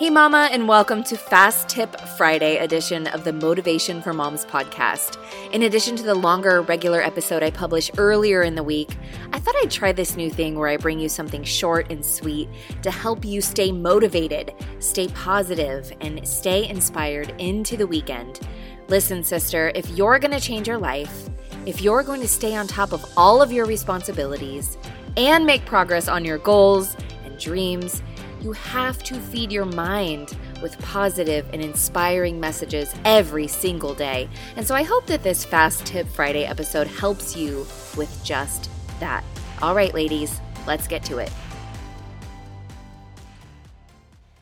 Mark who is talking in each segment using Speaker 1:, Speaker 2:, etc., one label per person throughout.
Speaker 1: Hey, Mama, and welcome to Fast Tip Friday edition of the Motivation for Moms podcast. In addition to the longer regular episode I publish earlier in the week, I thought I'd try this new thing where I bring you something short and sweet to help you stay motivated, stay positive, and stay inspired into the weekend. Listen, sister, if you're going to change your life, if you're going to stay on top of all of your responsibilities and make progress on your goals and dreams, you have to feed your mind with positive and inspiring messages every single day. And so I hope that this Fast Tip Friday episode helps you with just that. All right, ladies, let's get to it.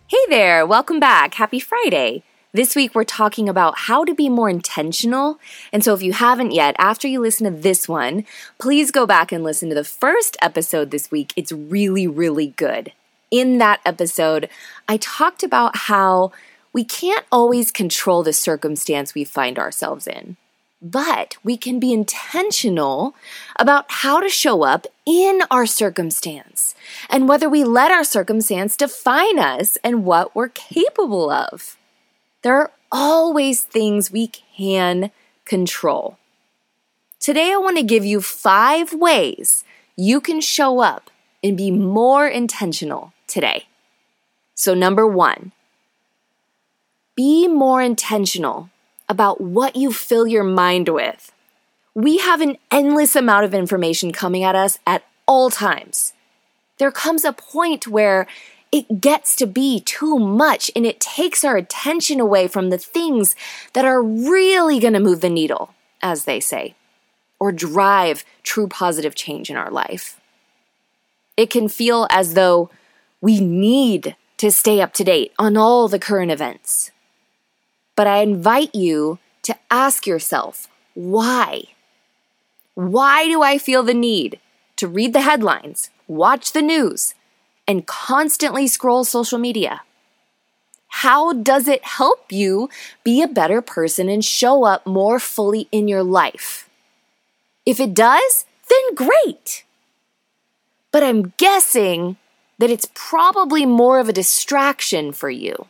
Speaker 1: Hey there, welcome back. Happy Friday. This week, we're talking about how to be more intentional. And so, if you haven't yet, after you listen to this one, please go back and listen to the first episode this week. It's really, really good in that episode, I talked about how we can't always control the circumstance we find ourselves in, but we can be intentional about how to show up in our circumstance and whether we let our circumstance define us and what we're capable of. There are always things we can control. Today, I want to give you five ways you can show up and be more intentional today. So, number one, be more intentional about what you fill your mind with. We have an endless amount of information coming at us at all times. There comes a point where it gets to be too much and it takes our attention away from the things that are really going to move the needle, as they say, or drive true positive change in our life. It can feel as though we need to stay up to date on all the current events. But I invite you to ask yourself why? Why do I feel the need to read the headlines, watch the news, and constantly scroll social media? How does it help you be a better person and show up more fully in your life? If it does, then great. But I'm guessing that it's probably more of a distraction for you.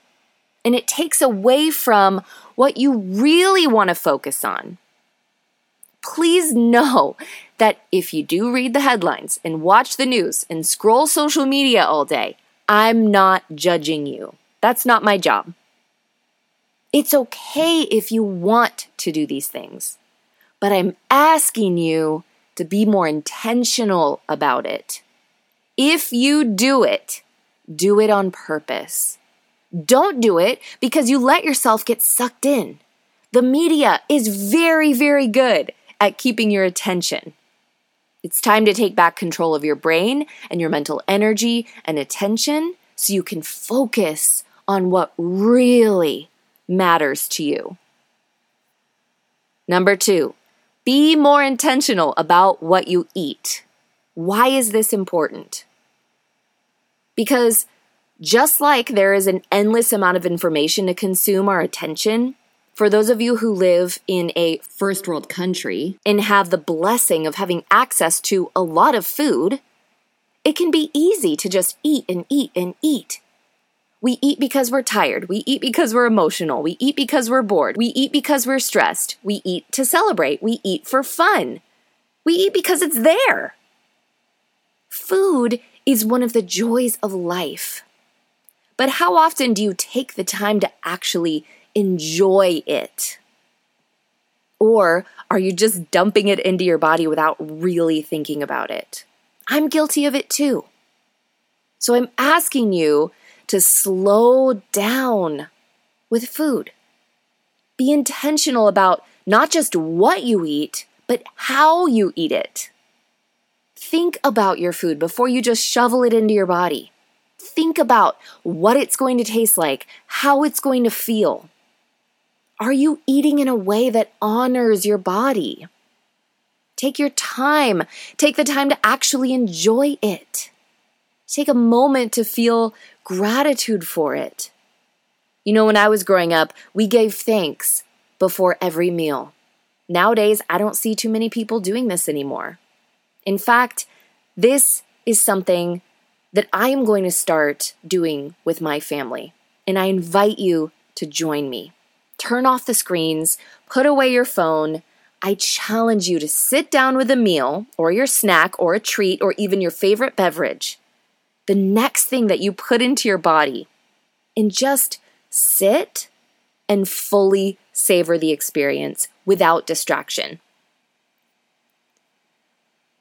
Speaker 1: And it takes away from what you really want to focus on. Please know that if you do read the headlines and watch the news and scroll social media all day, I'm not judging you. That's not my job. It's okay if you want to do these things, but I'm asking you to be more intentional about it. If you do it, do it on purpose. Don't do it because you let yourself get sucked in. The media is very, very good at keeping your attention. It's time to take back control of your brain and your mental energy and attention so you can focus on what really matters to you. Number two, be more intentional about what you eat. Why is this important? Because just like there is an endless amount of information to consume our attention, for those of you who live in a first world country and have the blessing of having access to a lot of food, it can be easy to just eat and eat and eat. We eat because we're tired. We eat because we're emotional. We eat because we're bored. We eat because we're stressed. We eat to celebrate. We eat for fun. We eat because it's there. Food is one of the joys of life. But how often do you take the time to actually enjoy it? Or are you just dumping it into your body without really thinking about it? I'm guilty of it too. So I'm asking you to slow down with food. Be intentional about not just what you eat, but how you eat it. Think about your food before you just shovel it into your body. Think about what it's going to taste like, how it's going to feel. Are you eating in a way that honors your body? Take your time. Take the time to actually enjoy it. Take a moment to feel gratitude for it. You know, when I was growing up, we gave thanks before every meal. Nowadays, I don't see too many people doing this anymore. In fact, this is something that I am going to start doing with my family. and I invite you to join me. Turn off the screens, put away your phone. I challenge you to sit down with a meal or your snack or a treat or even your favorite beverage, the next thing that you put into your body, and just sit and fully savor the experience without distraction.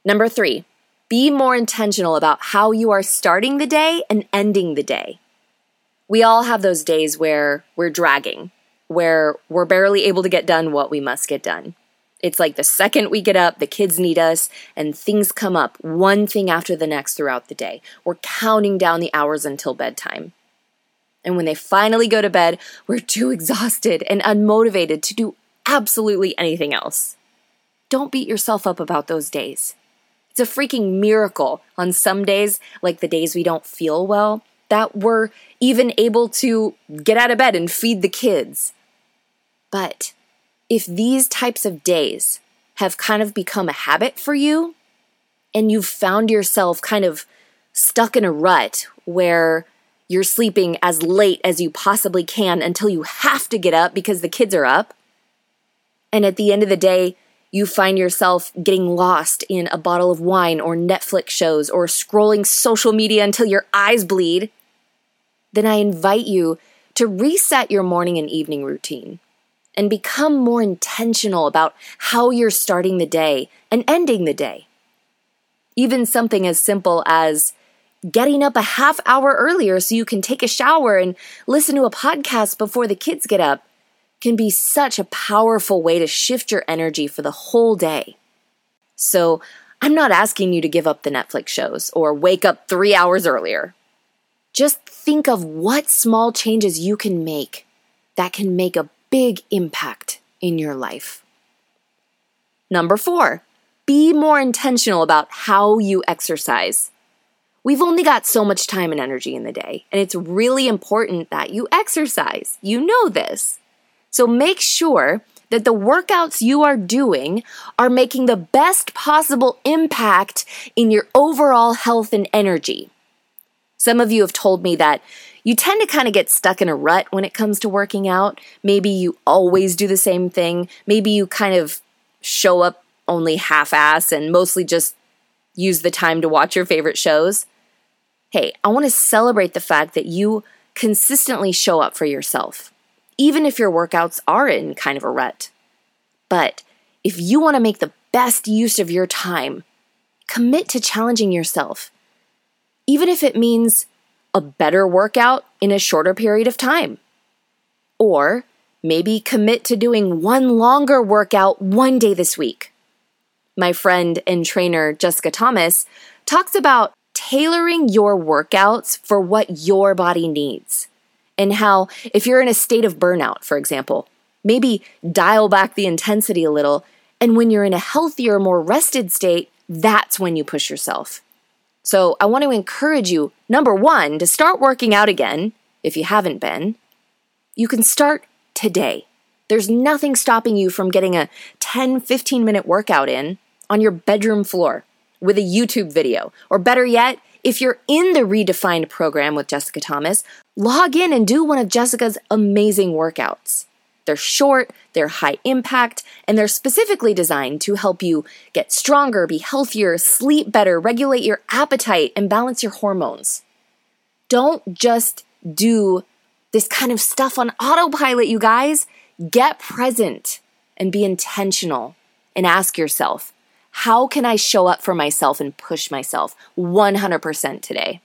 Speaker 1: Number three, be more intentional about how you are starting the day and ending the day. We all have those days where we're dragging, where we're barely able to get done what we must get done. It's like the second we get up, the kids need us, and things come up one thing after the next throughout the day. We're counting down the hours until bedtime. And when they finally go to bed, we're too exhausted and unmotivated to do absolutely anything else. Don't beat yourself up about those days. It's a freaking miracle on some days, like the days we don't feel well, that we're even able to get out of bed and feed the kids. But if these types of days have kind of become a habit for you, and you've found yourself kind of stuck in a rut where you're sleeping as late as you possibly can until you have to get up because the kids are up, and at the end of the day, you find yourself getting lost in a bottle of wine or Netflix shows or scrolling social media until your eyes bleed, then I invite you to reset your morning and evening routine and become more intentional about how you're starting the day and ending the day. Even something as simple as getting up a half hour earlier so you can take a shower and listen to a podcast before the kids get up can be such a powerful way to shift your energy for the whole day. So, I'm not asking you to give up the Netflix shows or wake up three hours earlier. Just think of what small changes you can make that can make a big impact in your life. Number four, be more intentional about how you exercise. We've only got so much time and energy in the day, and it's really important that you exercise. You know this. So make sure that the workouts you are doing are making the best possible impact in your overall health and energy. Some of you have told me that you tend to kind of get stuck in a rut when it comes to working out. Maybe you always do the same thing. Maybe you kind of show up only half ass and mostly just use the time to watch your favorite shows. Hey, I want to celebrate the fact that you consistently show up for yourself, even if your workouts are in kind of a rut. But if you want to make the best use of your time, commit to challenging yourself, even if it means a better workout in a shorter period of time. Or maybe commit to doing one longer workout one day this week. My friend and trainer Jessica Thomas talks about tailoring your workouts for what your body needs. And how, if you're in a state of burnout, for example, maybe dial back the intensity a little. And when you're in a healthier, more rested state, that's when you push yourself. So I want to encourage you, number one, to start working out again if you haven't been. You can start today. There's nothing stopping you from getting a 10, 15 minute workout in on your bedroom floor with a YouTube video. Or better yet, if you're in the Redefined program with Jessica Thomas, log in and do one of Jessica's amazing workouts. They're short, they're high impact, and they're specifically designed to help you get stronger, be healthier, sleep better, regulate your appetite, and balance your hormones. Don't just do this kind of stuff on autopilot, you guys. Get present and be intentional and ask yourself, how can I show up for myself and push myself 100% today?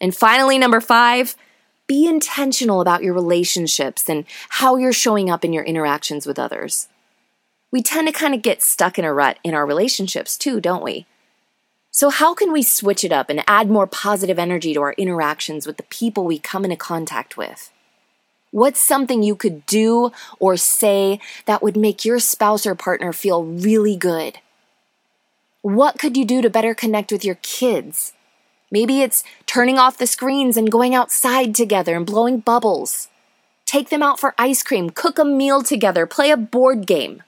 Speaker 1: And finally, number five, be intentional about your relationships and how you're showing up in your interactions with others. We tend to kind of get stuck in a rut in our relationships too, don't we? So, how can we switch it up and add more positive energy to our interactions with the people we come into contact with? What's something you could do or say that would make your spouse or partner feel really good? What could you do to better connect with your kids Maybe it's turning off the screens and going outside together and blowing bubbles. Take them out for ice cream, cook a meal together, play a board game.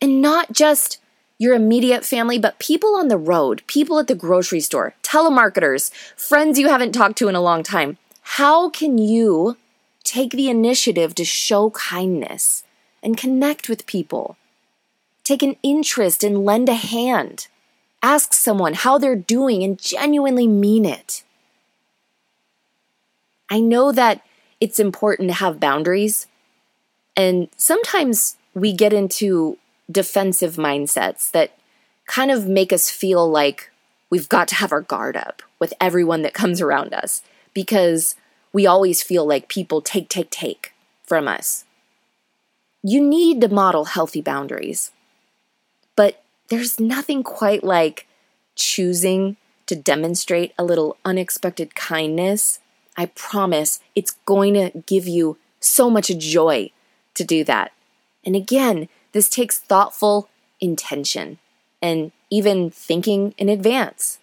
Speaker 1: And not just your immediate family, but people on the road, people at the grocery store, telemarketers, friends you haven't talked to in a long time. How can you take the initiative to show kindness and connect with people? Take an interest and lend a hand. Ask someone how they're doing and genuinely mean it. I know that it's important to have boundaries, and sometimes we get into defensive mindsets that kind of make us feel like we've got to have our guard up with everyone that comes around us because we always feel like people take, take, take from us. You need to model healthy boundaries, but there's nothing quite like choosing to demonstrate a little unexpected kindness. I promise it's going to give you so much joy to do that. And again, this takes thoughtful intention and even thinking in advance.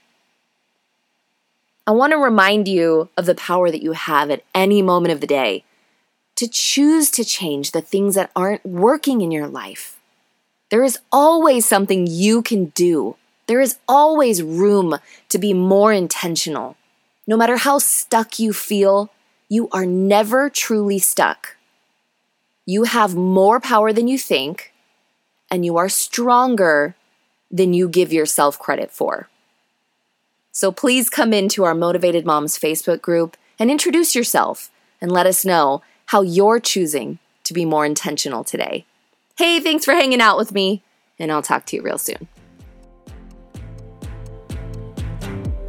Speaker 1: I want to remind you of the power that you have at any moment of the day to choose to change the things that aren't working in your life. There is always something you can do. There is always room to be more intentional. No matter how stuck you feel, you are never truly stuck. You have more power than you think, and you are stronger than you give yourself credit for. So please come into our Motivated Moms Facebook group and introduce yourself and let us know how you're choosing to be more intentional today. Hey, thanks for hanging out with me, and I'll talk to you real soon.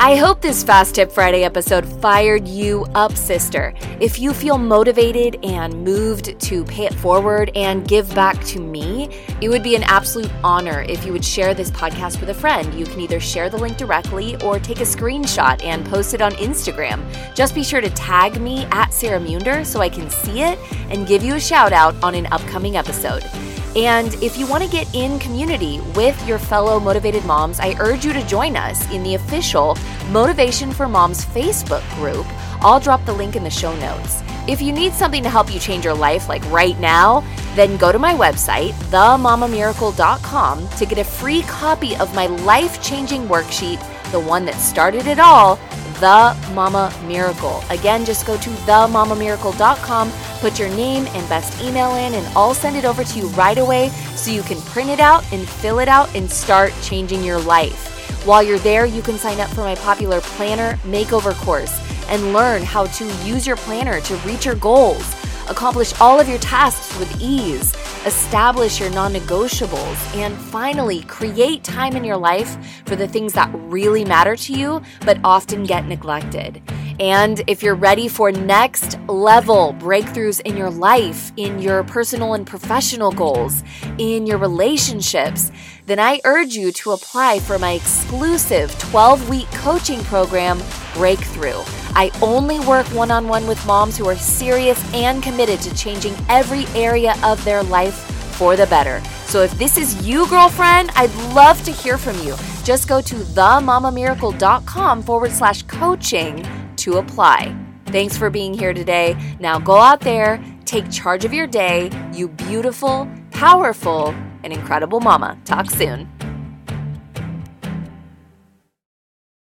Speaker 1: I hope this Fast Tip Friday episode fired you up, sister. If you feel motivated and moved to pay it forward and give back to me, it would be an absolute honor if you would share this podcast with a friend. You can either share the link directly or take a screenshot and post it on Instagram. Just be sure to tag me at Sarah Munder so I can see it and give you a shout out on an upcoming episode. And if you want to get in community with your fellow motivated moms, I urge you to join us in the official Motivation for Moms Facebook group. I'll drop the link in the show notes. If you need something to help you change your life, like right now, then go to my website, themamamiracle.com, to get a free copy of my life changing worksheet, the one that started it all, The Mama Miracle. Again, just go to themamamiracle.com Put your name and best email in, and I'll send it over to you right away so you can print it out and fill it out and start changing your life. While you're there, you can sign up for my popular planner makeover course and learn how to use your planner to reach your goals, accomplish all of your tasks with ease, establish your non negotiables, and finally create time in your life for the things that really matter to you but often get neglected. And if you're ready for next level breakthroughs in your life, in your personal and professional goals, in your relationships, then I urge you to apply for my exclusive 12 week coaching program, Breakthrough. I only work one on one with moms who are serious and committed to changing every area of their life for the better. So if this is you, girlfriend, I'd love to hear from you. Just go to themamamiracle.com forward slash coaching to apply. Thanks for being here today. Now go out there, take charge of your day, you beautiful, powerful, and incredible mama. Talk soon.